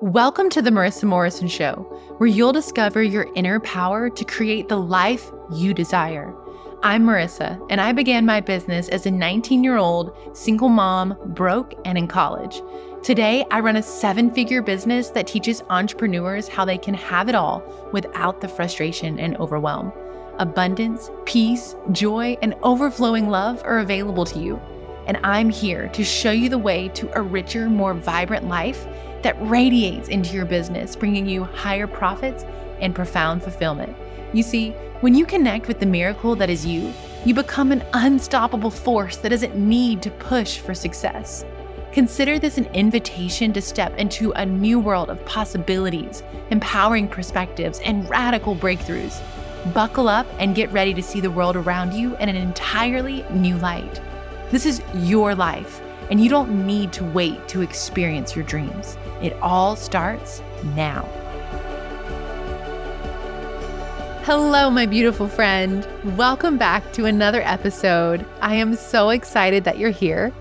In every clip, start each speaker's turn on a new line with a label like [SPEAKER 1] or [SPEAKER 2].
[SPEAKER 1] Welcome to the Marissa Morrison Show, where you'll discover your inner power to create the life you desire. I'm Marissa, and I began my business as a 19 year old single mom, broke and in college. Today, I run a seven figure business that teaches entrepreneurs how they can have it all without the frustration and overwhelm. Abundance, peace, joy, and overflowing love are available to you. And I'm here to show you the way to a richer, more vibrant life that radiates into your business, bringing you higher profits and profound fulfillment. You see, when you connect with the miracle that is you, you become an unstoppable force that doesn't need to push for success. Consider this an invitation to step into a new world of possibilities, empowering perspectives, and radical breakthroughs. Buckle up and get ready to see the world around you in an entirely new light. This is your life, and you don't need to wait to experience your dreams. It all starts now. Hello, my beautiful friend. Welcome back to another episode. I am so excited that you're here.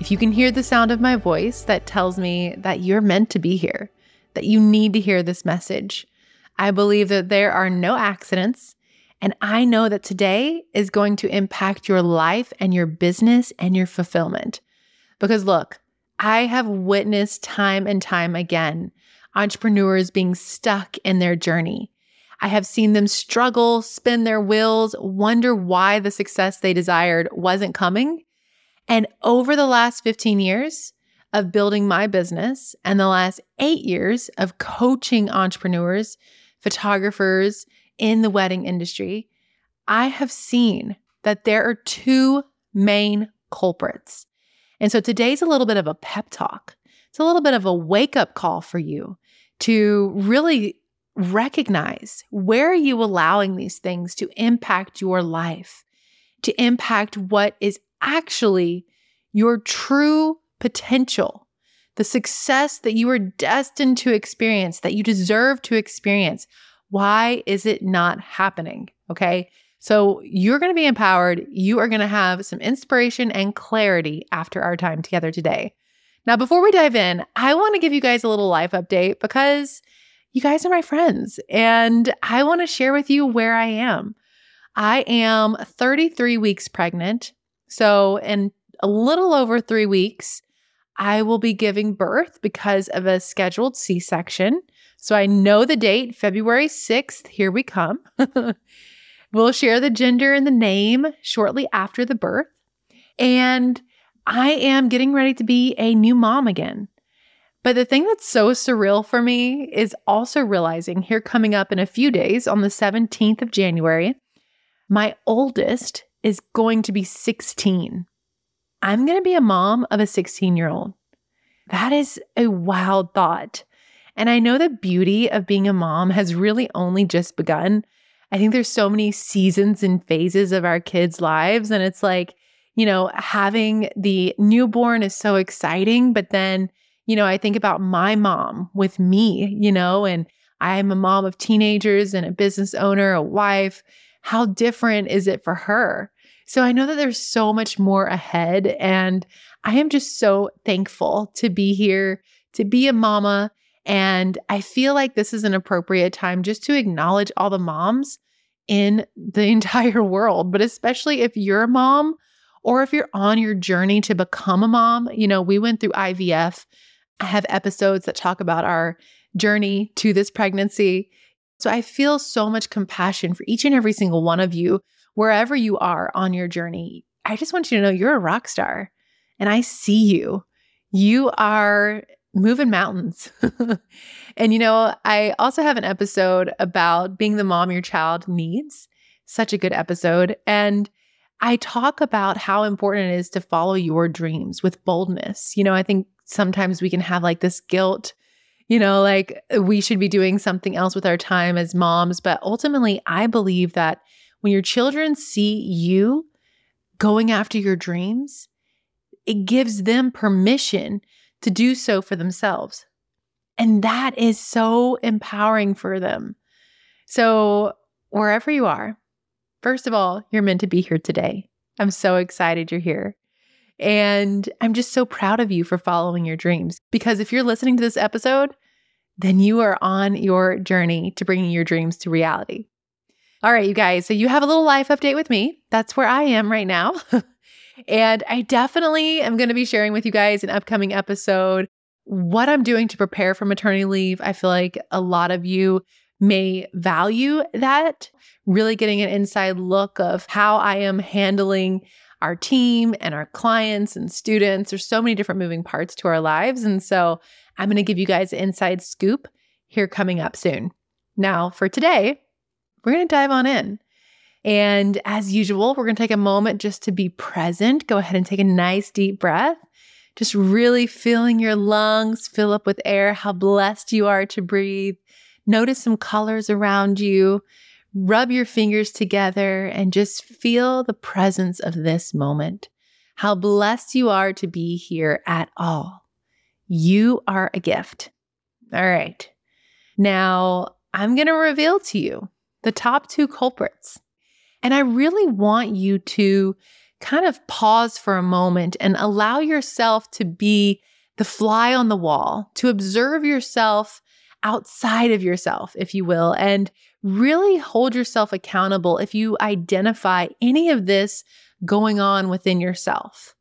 [SPEAKER 1] If you can hear the sound of my voice, that tells me that you're meant to be here, that you need to hear this message. I believe that there are no accidents, and I know that today is going to impact your life and your business and your fulfillment. Because look, I have witnessed time and time again entrepreneurs being stuck in their journey. I have seen them struggle, spin their wheels, wonder why the success they desired wasn't coming. And over the last 15 years of building my business and the last eight years of coaching entrepreneurs, photographers in the wedding industry, I have seen that there are two main culprits. And so today's a little bit of a pep talk. It's a little bit of a wake up call for you to really recognize where are you allowing these things to impact your life, to impact what is actually your true potential, the success that you are destined to experience, that you deserve to experience. Why is it not happening? Okay. So you're going to be empowered. You are going to have some inspiration and clarity after our time together today. Now, before we dive in, I want to give you guys a little life update because you guys are my friends and I want to share with you where I am. I am 33 weeks pregnant. So, in a little over three weeks, I will be giving birth because of a scheduled C section. So, I know the date, February 6th. Here we come. We'll share the gender and the name shortly after the birth. And I am getting ready to be a new mom again. But the thing that's so surreal for me is also realizing here coming up in a few days on the 17th of January, my oldest is going to be 16. I'm going to be a mom of a 16 year old. That is a wild thought. And I know the beauty of being a mom has really only just begun. I think there's so many seasons and phases of our kids' lives. And it's like, you know, having the newborn is so exciting. But then, you know, I think about my mom with me, you know, and I'm a mom of teenagers and a business owner, a wife. How different is it for her? So I know that there's so much more ahead. And I am just so thankful to be here, to be a mama. And I feel like this is an appropriate time just to acknowledge all the moms in the entire world, but especially if you're a mom or if you're on your journey to become a mom. You know, we went through IVF. I have episodes that talk about our journey to this pregnancy. So I feel so much compassion for each and every single one of you, wherever you are on your journey. I just want you to know you're a rock star and I see you. You are moving mountains. and you know, I also have an episode about being the mom your child needs. Such a good episode. And I talk about how important it is to follow your dreams with boldness. You know, I think sometimes we can have like this guilt, you know, like we should be doing something else with our time as moms. But ultimately, I believe that when your children see you going after your dreams, it gives them permission to do so for themselves. And that is so empowering for them. So, wherever you are, first of all, you're meant to be here today. I'm so excited you're here. And I'm just so proud of you for following your dreams. Because if you're listening to this episode, then you are on your journey to bringing your dreams to reality. All right, you guys. So you have a little life update with me. That's where I am right now. and I definitely am going to be sharing with you guys an upcoming episode what I'm doing to prepare for maternity leave. I feel like a lot of you may value that, really getting an inside look of how I am handling our team and our clients and students. There's so many different moving parts to our lives. And so I'm going to give you guys an inside scoop here coming up soon. Now, for today, we're going to dive on in. And as usual, we're going to take a moment just to be present. Go ahead and take a nice deep breath. Just really feeling your lungs fill up with air, how blessed you are to breathe. Notice some colors around you. Rub your fingers together and just feel the presence of this moment. How blessed you are to be here at all. You are a gift. All right. Now, I'm going to reveal to you the top two culprits. And I really want you to kind of pause for a moment and allow yourself to be the fly on the wall, to observe yourself outside of yourself, if you will, and really hold yourself accountable if you identify any of this going on within yourself.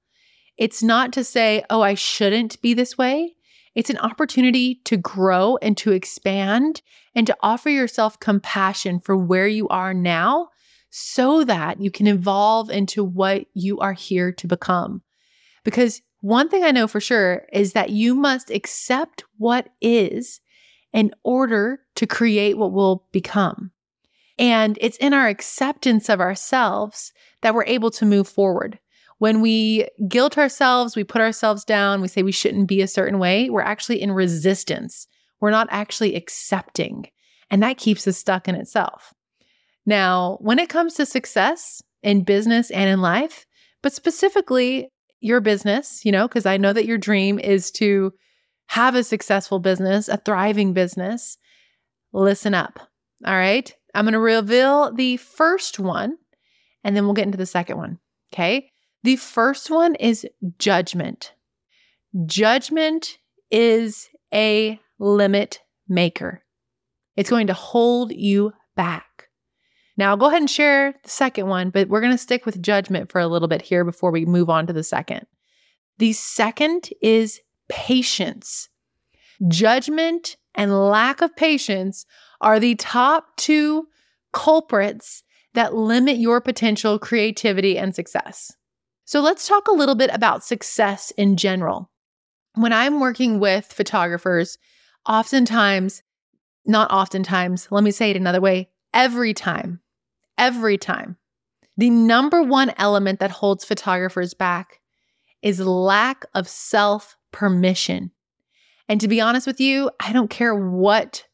[SPEAKER 1] It's not to say, oh, I shouldn't be this way. It's an opportunity to grow and to expand and to offer yourself compassion for where you are now so that you can evolve into what you are here to become. Because one thing I know for sure is that you must accept what is in order to create what will become. And it's in our acceptance of ourselves that we're able to move forward. When we guilt ourselves, we put ourselves down, we say we shouldn't be a certain way, we're actually in resistance. We're not actually accepting. And that keeps us stuck in itself. Now, when it comes to success in business and in life, but specifically your business, you know, because I know that your dream is to have a successful business, a thriving business, listen up. All right. I'm going to reveal the first one and then we'll get into the second one. Okay. The first one is judgment. Judgment is a limit maker, it's going to hold you back. Now, go ahead and share the second one, but we're going to stick with judgment for a little bit here before we move on to the second. The second is patience. Judgment and lack of patience are the top two culprits that limit your potential creativity and success. So let's talk a little bit about success in general. When I'm working with photographers, oftentimes, not oftentimes, let me say it another way, every time, every time, the number one element that holds photographers back is lack of self permission. And to be honest with you, I don't care what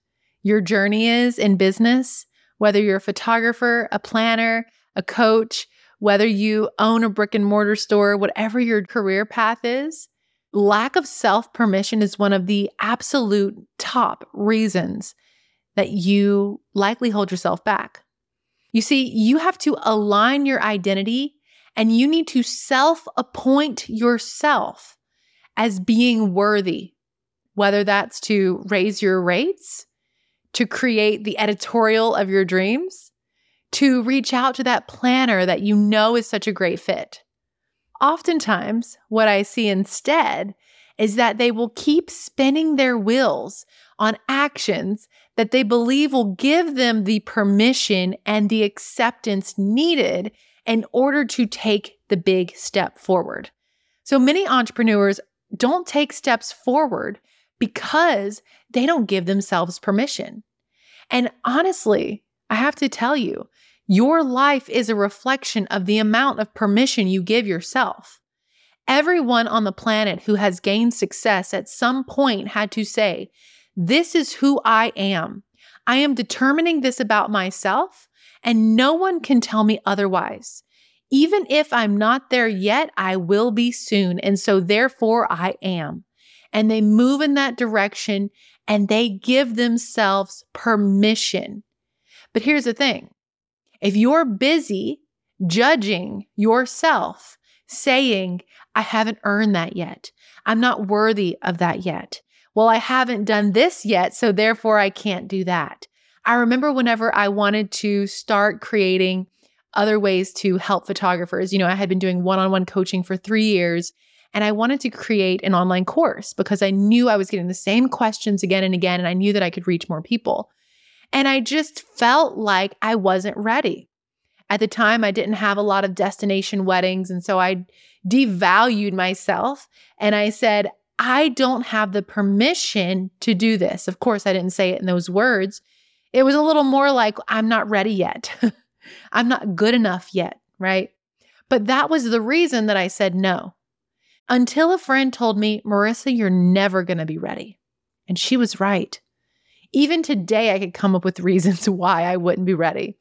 [SPEAKER 1] your journey is in business, whether you're a photographer, a planner, a coach, whether you own a brick and mortar store, whatever your career path is, lack of self permission is one of the absolute top reasons that you likely hold yourself back. You see, you have to align your identity and you need to self appoint yourself as being worthy, whether that's to raise your rates, to create the editorial of your dreams, to reach out to that planner that you know is such a great fit. Oftentimes, what I see instead is that they will keep spinning their wheels on actions that they believe will give them the permission and the acceptance needed in order to take the big step forward. So many entrepreneurs don't take steps forward because they don't give themselves permission. And honestly, I have to tell you, your life is a reflection of the amount of permission you give yourself. Everyone on the planet who has gained success at some point had to say, This is who I am. I am determining this about myself, and no one can tell me otherwise. Even if I'm not there yet, I will be soon. And so, therefore, I am. And they move in that direction and they give themselves permission. But here's the thing if you're busy judging yourself, saying, I haven't earned that yet, I'm not worthy of that yet. Well, I haven't done this yet, so therefore I can't do that. I remember whenever I wanted to start creating other ways to help photographers, you know, I had been doing one on one coaching for three years and I wanted to create an online course because I knew I was getting the same questions again and again, and I knew that I could reach more people. And I just felt like I wasn't ready. At the time, I didn't have a lot of destination weddings. And so I devalued myself and I said, I don't have the permission to do this. Of course, I didn't say it in those words. It was a little more like, I'm not ready yet. I'm not good enough yet, right? But that was the reason that I said no. Until a friend told me, Marissa, you're never going to be ready. And she was right. Even today, I could come up with reasons why I wouldn't be ready.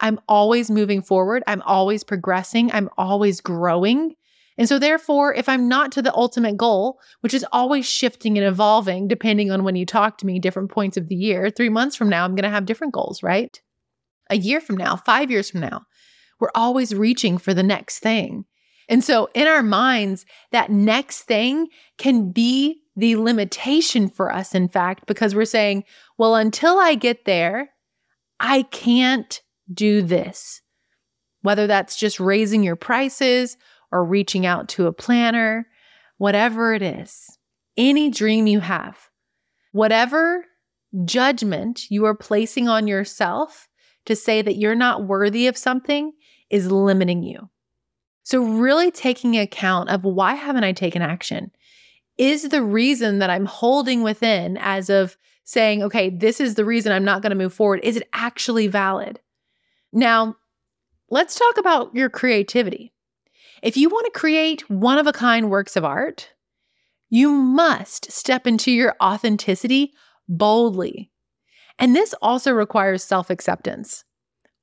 [SPEAKER 1] I'm always moving forward. I'm always progressing. I'm always growing. And so, therefore, if I'm not to the ultimate goal, which is always shifting and evolving depending on when you talk to me, different points of the year, three months from now, I'm going to have different goals, right? A year from now, five years from now, we're always reaching for the next thing. And so in our minds, that next thing can be the limitation for us, in fact, because we're saying, well, until I get there, I can't do this. Whether that's just raising your prices or reaching out to a planner, whatever it is, any dream you have, whatever judgment you are placing on yourself to say that you're not worthy of something is limiting you. So, really taking account of why haven't I taken action? Is the reason that I'm holding within as of saying, okay, this is the reason I'm not going to move forward, is it actually valid? Now, let's talk about your creativity. If you want to create one of a kind works of art, you must step into your authenticity boldly. And this also requires self acceptance,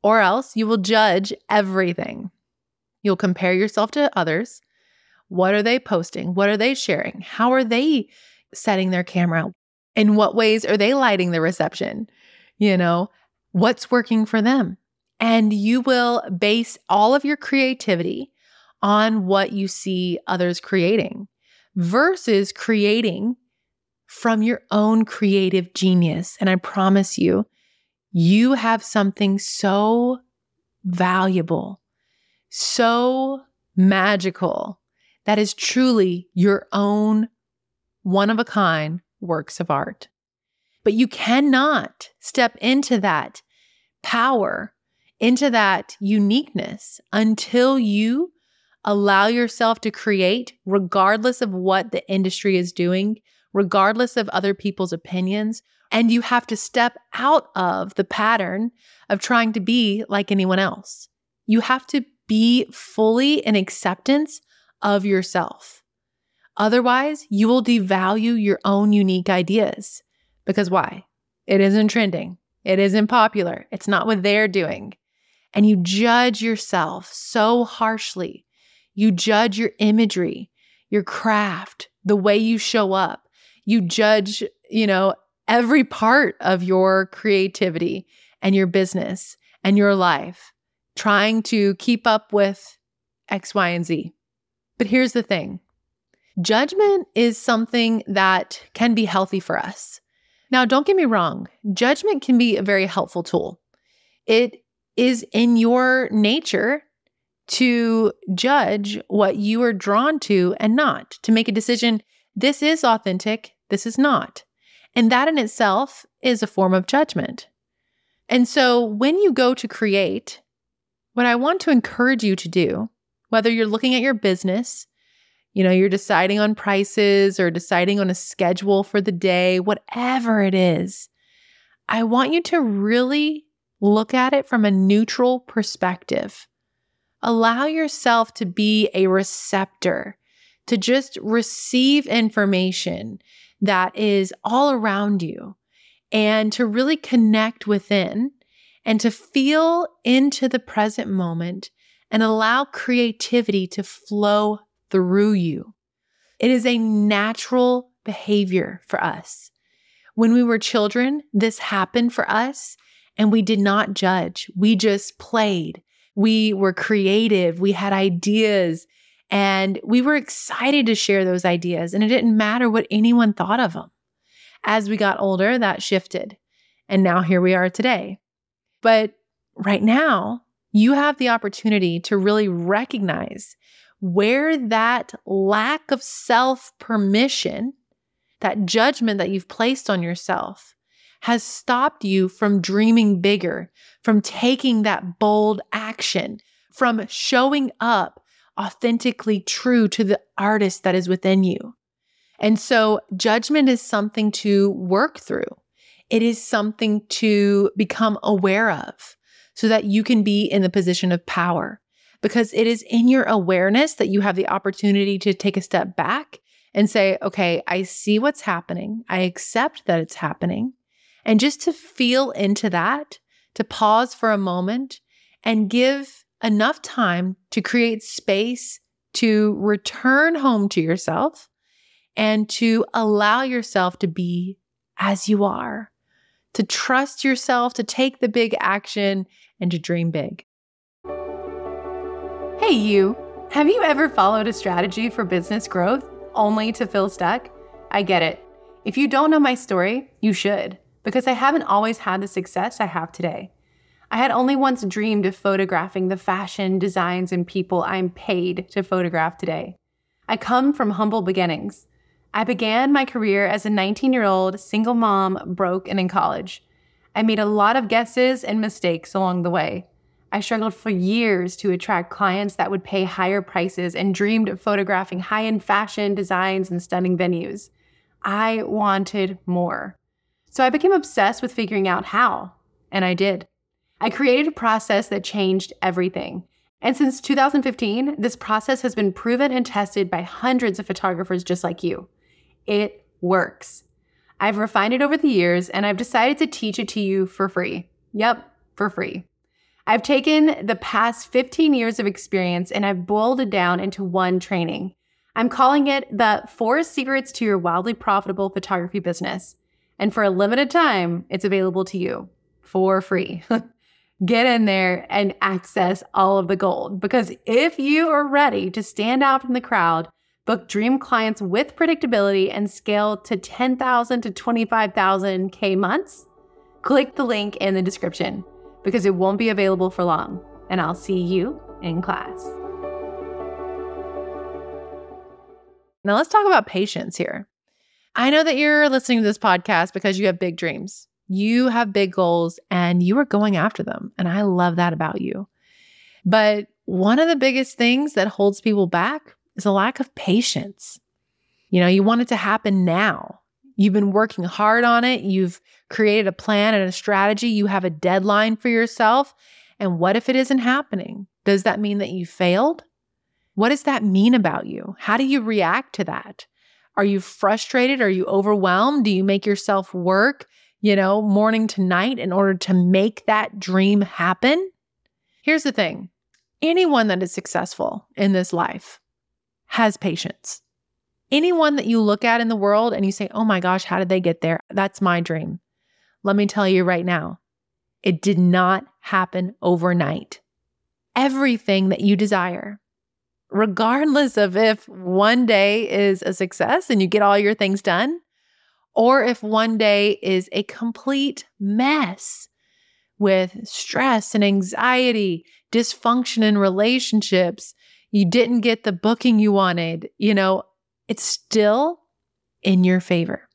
[SPEAKER 1] or else you will judge everything. You'll compare yourself to others. What are they posting? What are they sharing? How are they setting their camera? In what ways are they lighting the reception? You know, what's working for them? And you will base all of your creativity on what you see others creating versus creating from your own creative genius. And I promise you, you have something so valuable so magical that is truly your own one of a kind works of art. But you cannot step into that power, into that uniqueness until you allow yourself to create, regardless of what the industry is doing, regardless of other people's opinions. And you have to step out of the pattern of trying to be like anyone else. You have to be fully in acceptance of yourself. Otherwise, you will devalue your own unique ideas. Because why? It isn't trending. It isn't popular. It's not what they're doing. And you judge yourself so harshly. You judge your imagery, your craft, the way you show up. You judge, you know, every part of your creativity and your business and your life trying to keep up with X, Y, and Z. But here's the thing judgment is something that can be healthy for us. Now, don't get me wrong, judgment can be a very helpful tool. It is in your nature to judge what you are drawn to and not, to make a decision this is authentic, this is not. And that in itself is a form of judgment. And so when you go to create, what I want to encourage you to do, whether you're looking at your business, you know, you're deciding on prices or deciding on a schedule for the day, whatever it is, I want you to really look at it from a neutral perspective. Allow yourself to be a receptor, to just receive information that is all around you and to really connect within and to feel into the present moment and allow creativity to flow through you. It is a natural behavior for us. When we were children, this happened for us and we did not judge. We just played. We were creative. We had ideas and we were excited to share those ideas. And it didn't matter what anyone thought of them. As we got older, that shifted. And now here we are today. But right now, you have the opportunity to really recognize where that lack of self permission, that judgment that you've placed on yourself, has stopped you from dreaming bigger, from taking that bold action, from showing up authentically true to the artist that is within you. And so, judgment is something to work through. It is something to become aware of so that you can be in the position of power. Because it is in your awareness that you have the opportunity to take a step back and say, okay, I see what's happening. I accept that it's happening. And just to feel into that, to pause for a moment and give enough time to create space to return home to yourself and to allow yourself to be as you are, to trust yourself, to take the big action, and to dream big. Hey, you. Have you ever followed a strategy for business growth only to feel stuck? I get it. If you don't know my story, you should, because I haven't always had the success I have today. I had only once dreamed of photographing the fashion, designs, and people I'm paid to photograph today. I come from humble beginnings. I began my career as a 19 year old single mom, broke and in college. I made a lot of guesses and mistakes along the way. I struggled for years to attract clients that would pay higher prices and dreamed of photographing high end fashion designs and stunning venues. I wanted more. So I became obsessed with figuring out how, and I did. I created a process that changed everything. And since 2015, this process has been proven and tested by hundreds of photographers just like you. It works. I've refined it over the years and I've decided to teach it to you for free. Yep, for free. I've taken the past 15 years of experience and I've boiled it down into one training. I'm calling it the Four Secrets to Your Wildly Profitable Photography Business. And for a limited time, it's available to you for free. Get in there and access all of the gold because if you are ready to stand out from the crowd, Book dream clients with predictability and scale to 10,000 to 25,000 K months. Click the link in the description because it won't be available for long. And I'll see you in class. Now, let's talk about patience here. I know that you're listening to this podcast because you have big dreams. You have big goals and you are going after them. And I love that about you. But one of the biggest things that holds people back is a lack of patience. You know, you want it to happen now. You've been working hard on it. You've created a plan and a strategy. You have a deadline for yourself. And what if it isn't happening? Does that mean that you failed? What does that mean about you? How do you react to that? Are you frustrated? Are you overwhelmed? Do you make yourself work, you know, morning to night in order to make that dream happen? Here's the thing anyone that is successful in this life, has patience. Anyone that you look at in the world and you say, oh my gosh, how did they get there? That's my dream. Let me tell you right now, it did not happen overnight. Everything that you desire, regardless of if one day is a success and you get all your things done, or if one day is a complete mess with stress and anxiety, dysfunction in relationships, you didn't get the booking you wanted, you know, it's still in your favor.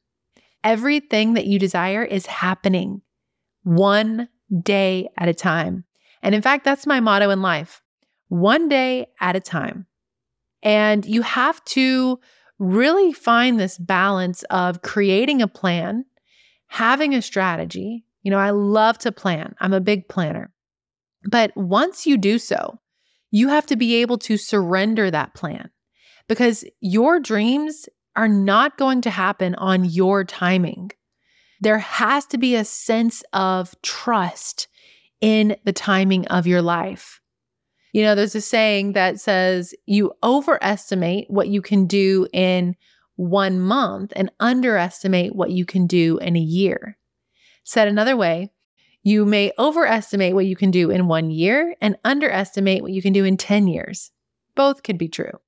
[SPEAKER 1] Everything that you desire is happening one day at a time. And in fact, that's my motto in life one day at a time. And you have to really find this balance of creating a plan, having a strategy. You know, I love to plan, I'm a big planner. But once you do so, you have to be able to surrender that plan because your dreams are not going to happen on your timing. There has to be a sense of trust in the timing of your life. You know, there's a saying that says you overestimate what you can do in one month and underestimate what you can do in a year. Said another way, you may overestimate what you can do in one year and underestimate what you can do in 10 years. Both could be true.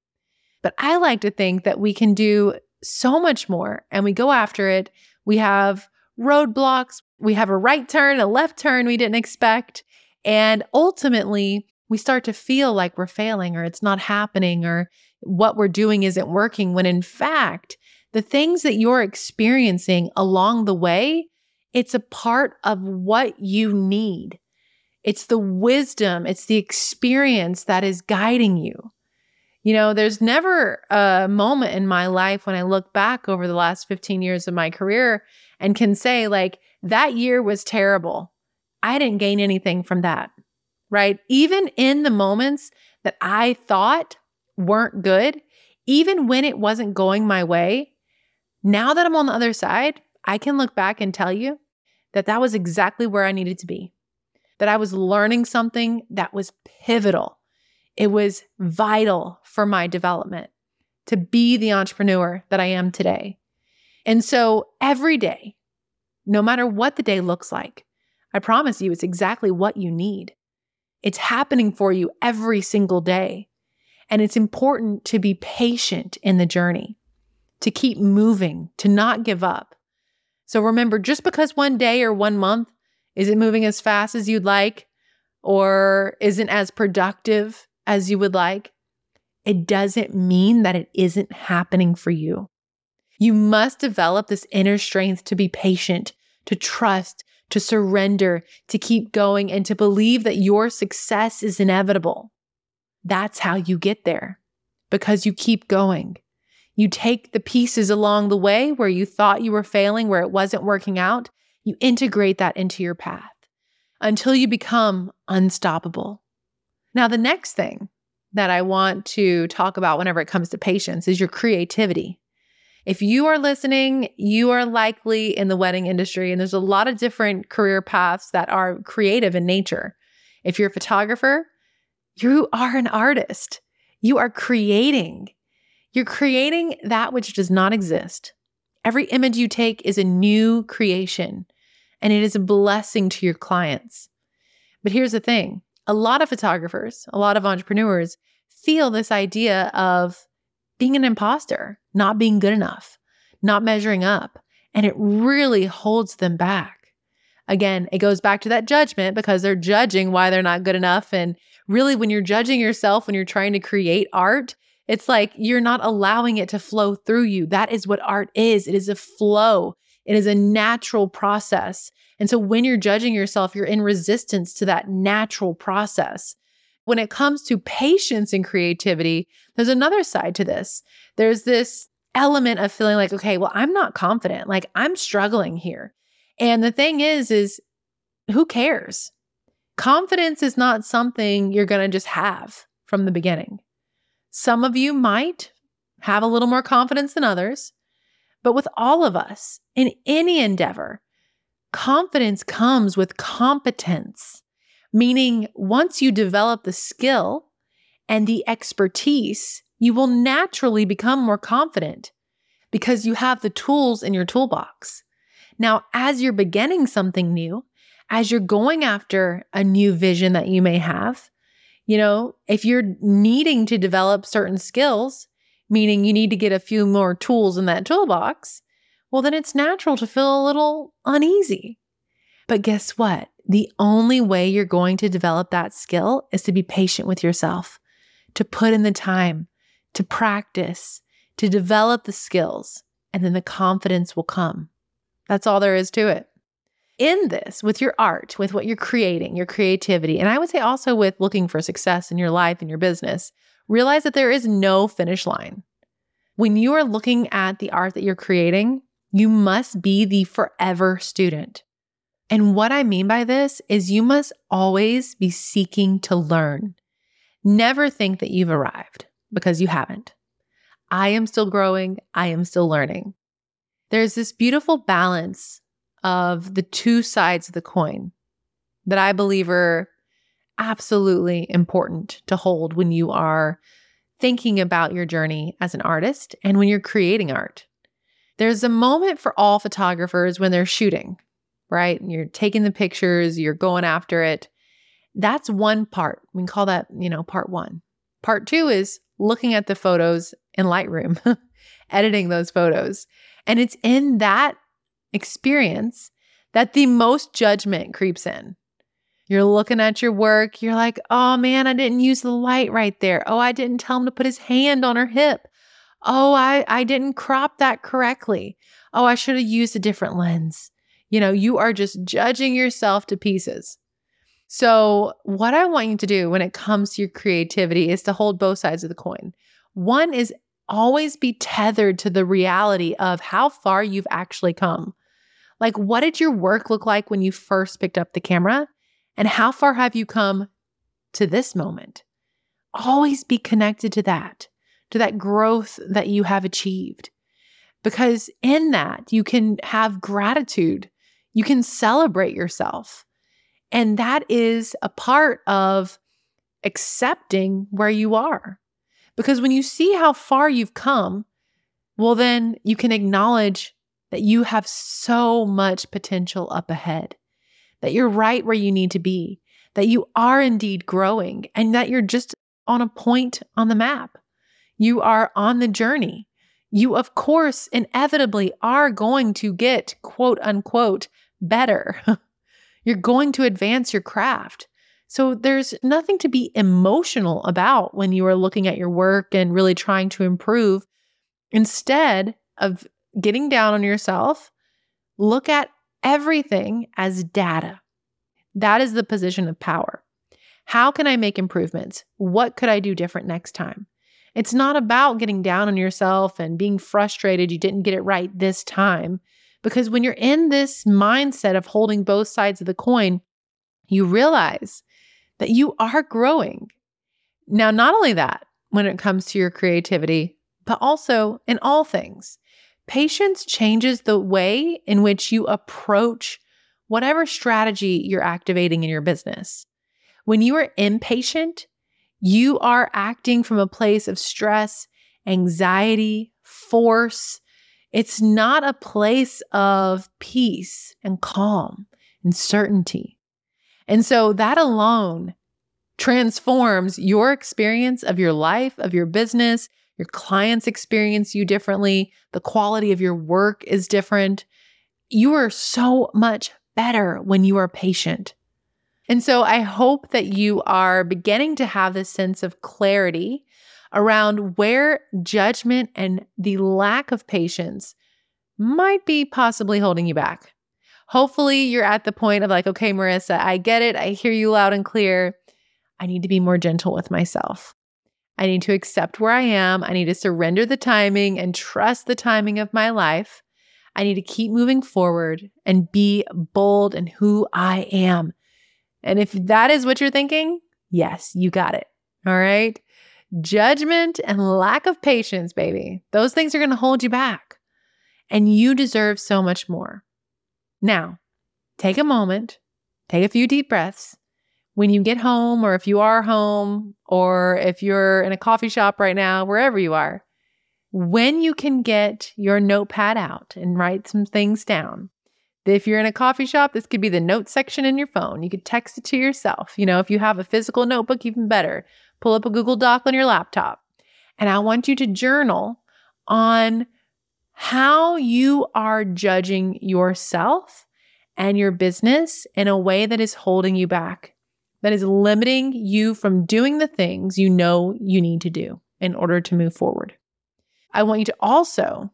[SPEAKER 1] But I like to think that we can do so much more and we go after it we have roadblocks, we have a right turn, a left turn we didn't expect. And ultimately, we start to feel like we're failing or it's not happening or what we're doing isn't working when in fact, the things that you're experiencing along the way, it's a part of what you need. It's the wisdom, it's the experience that is guiding you. You know, there's never a moment in my life when I look back over the last 15 years of my career and can say, like, that year was terrible. I didn't gain anything from that, right? Even in the moments that I thought weren't good, even when it wasn't going my way, now that I'm on the other side, I can look back and tell you that that was exactly where I needed to be, that I was learning something that was pivotal. It was vital for my development to be the entrepreneur that I am today. And so every day, no matter what the day looks like, I promise you it's exactly what you need. It's happening for you every single day. And it's important to be patient in the journey, to keep moving, to not give up. So remember, just because one day or one month isn't moving as fast as you'd like or isn't as productive as you would like, it doesn't mean that it isn't happening for you. You must develop this inner strength to be patient, to trust, to surrender, to keep going, and to believe that your success is inevitable. That's how you get there because you keep going. You take the pieces along the way where you thought you were failing, where it wasn't working out, you integrate that into your path until you become unstoppable. Now, the next thing that I want to talk about whenever it comes to patience is your creativity. If you are listening, you are likely in the wedding industry, and there's a lot of different career paths that are creative in nature. If you're a photographer, you are an artist. You are creating. You're creating that which does not exist. Every image you take is a new creation, and it is a blessing to your clients. But here's the thing a lot of photographers, a lot of entrepreneurs feel this idea of being an imposter, not being good enough, not measuring up, and it really holds them back. Again, it goes back to that judgment because they're judging why they're not good enough. And really, when you're judging yourself, when you're trying to create art, it's like you're not allowing it to flow through you. That is what art is it is a flow, it is a natural process. And so when you're judging yourself, you're in resistance to that natural process. When it comes to patience and creativity, there's another side to this. There's this element of feeling like, okay, well, I'm not confident. Like I'm struggling here. And the thing is, is who cares? Confidence is not something you're going to just have from the beginning. Some of you might have a little more confidence than others, but with all of us in any endeavor, confidence comes with competence, meaning once you develop the skill and the expertise, you will naturally become more confident because you have the tools in your toolbox. Now, as you're beginning something new, as you're going after a new vision that you may have, you know, if you're needing to develop certain skills, meaning you need to get a few more tools in that toolbox, well, then it's natural to feel a little uneasy. But guess what? The only way you're going to develop that skill is to be patient with yourself, to put in the time, to practice, to develop the skills, and then the confidence will come. That's all there is to it. In this, with your art, with what you're creating, your creativity, and I would say also with looking for success in your life and your business, realize that there is no finish line. When you are looking at the art that you're creating, you must be the forever student. And what I mean by this is you must always be seeking to learn. Never think that you've arrived because you haven't. I am still growing, I am still learning there's this beautiful balance of the two sides of the coin that I believe are absolutely important to hold when you are thinking about your journey as an artist and when you're creating art. There's a moment for all photographers when they're shooting, right? And you're taking the pictures, you're going after it. That's one part. We can call that, you know, part one. Part two is looking at the photos in Lightroom, editing those photos. And it's in that experience that the most judgment creeps in. You're looking at your work, you're like, oh man, I didn't use the light right there. Oh, I didn't tell him to put his hand on her hip. Oh, I, I didn't crop that correctly. Oh, I should have used a different lens. You know, you are just judging yourself to pieces. So, what I want you to do when it comes to your creativity is to hold both sides of the coin. One is always be tethered to the reality of how far you've actually come. Like, what did your work look like when you first picked up the camera? And how far have you come to this moment? Always be connected to that, to that growth that you have achieved. Because in that, you can have gratitude, you can celebrate yourself. And that is a part of accepting where you are. Because when you see how far you've come, well, then you can acknowledge that you have so much potential up ahead, that you're right where you need to be, that you are indeed growing, and that you're just on a point on the map. You are on the journey. You, of course, inevitably are going to get quote unquote better. You're going to advance your craft. So there's nothing to be emotional about when you are looking at your work and really trying to improve. Instead of getting down on yourself, look at everything as data. That is the position of power. How can I make improvements? What could I do different next time? It's not about getting down on yourself and being frustrated you didn't get it right this time. Because when you're in this mindset of holding both sides of the coin, you realize that you are growing. Now, not only that, when it comes to your creativity, but also in all things, patience changes the way in which you approach whatever strategy you're activating in your business. When you are impatient, you are acting from a place of stress, anxiety, force, it's not a place of peace and calm and certainty. And so that alone transforms your experience of your life, of your business. Your clients experience you differently. The quality of your work is different. You are so much better when you are patient. And so I hope that you are beginning to have this sense of clarity around where judgment and the lack of patience might be possibly holding you back. Hopefully, you're at the point of like, okay, Marissa, I get it. I hear you loud and clear. I need to be more gentle with myself. I need to accept where I am. I need to surrender the timing and trust the timing of my life. I need to keep moving forward and be bold in who I am. And if that is what you're thinking, yes, you got it. All right. Judgment and lack of patience, baby, those things are going to hold you back. And you deserve so much more. Now, take a moment, take a few deep breaths. When you get home, or if you are home, or if you're in a coffee shop right now, wherever you are, when you can get your notepad out and write some things down. If you're in a coffee shop, this could be the notes section in your phone. You could text it to yourself. You know, if you have a physical notebook, even better. Pull up a Google Doc on your laptop. And I want you to journal on how you are judging yourself and your business in a way that is holding you back, that is limiting you from doing the things you know you need to do in order to move forward. I want you to also,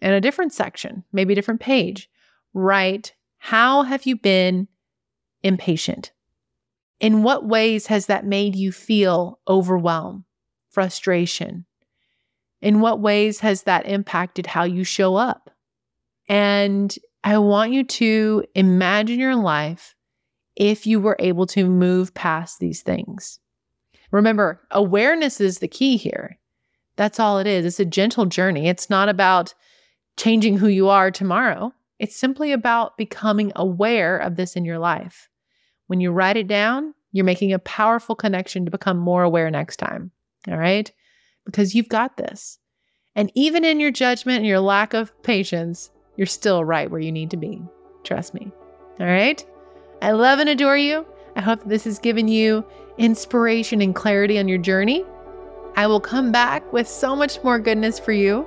[SPEAKER 1] in a different section, maybe a different page, write How have you been impatient? In what ways has that made you feel overwhelmed, frustration? In what ways has that impacted how you show up? And I want you to imagine your life if you were able to move past these things. Remember, awareness is the key here. That's all it is. It's a gentle journey. It's not about changing who you are tomorrow. It's simply about becoming aware of this in your life. When you write it down, you're making a powerful connection to become more aware next time. All right? Because you've got this. And even in your judgment and your lack of patience, you're still right where you need to be. Trust me. All right? I love and adore you. I hope this has given you inspiration and clarity on your journey. I will come back with so much more goodness for you.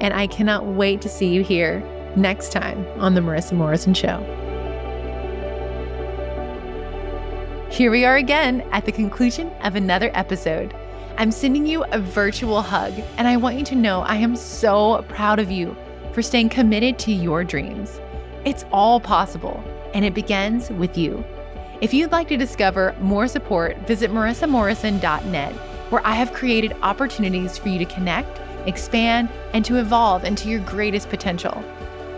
[SPEAKER 1] And I cannot wait to see you here next time on The Marissa Morrison Show. Here we are again at the conclusion of another episode. I'm sending you a virtual hug, and I want you to know I am so proud of you for staying committed to your dreams. It's all possible, and it begins with you. If you'd like to discover more support, visit marissamorrison.net, where I have created opportunities for you to connect, expand, and to evolve into your greatest potential.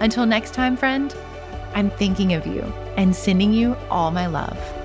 [SPEAKER 1] Until next time, friend, I'm thinking of you and sending you all my love.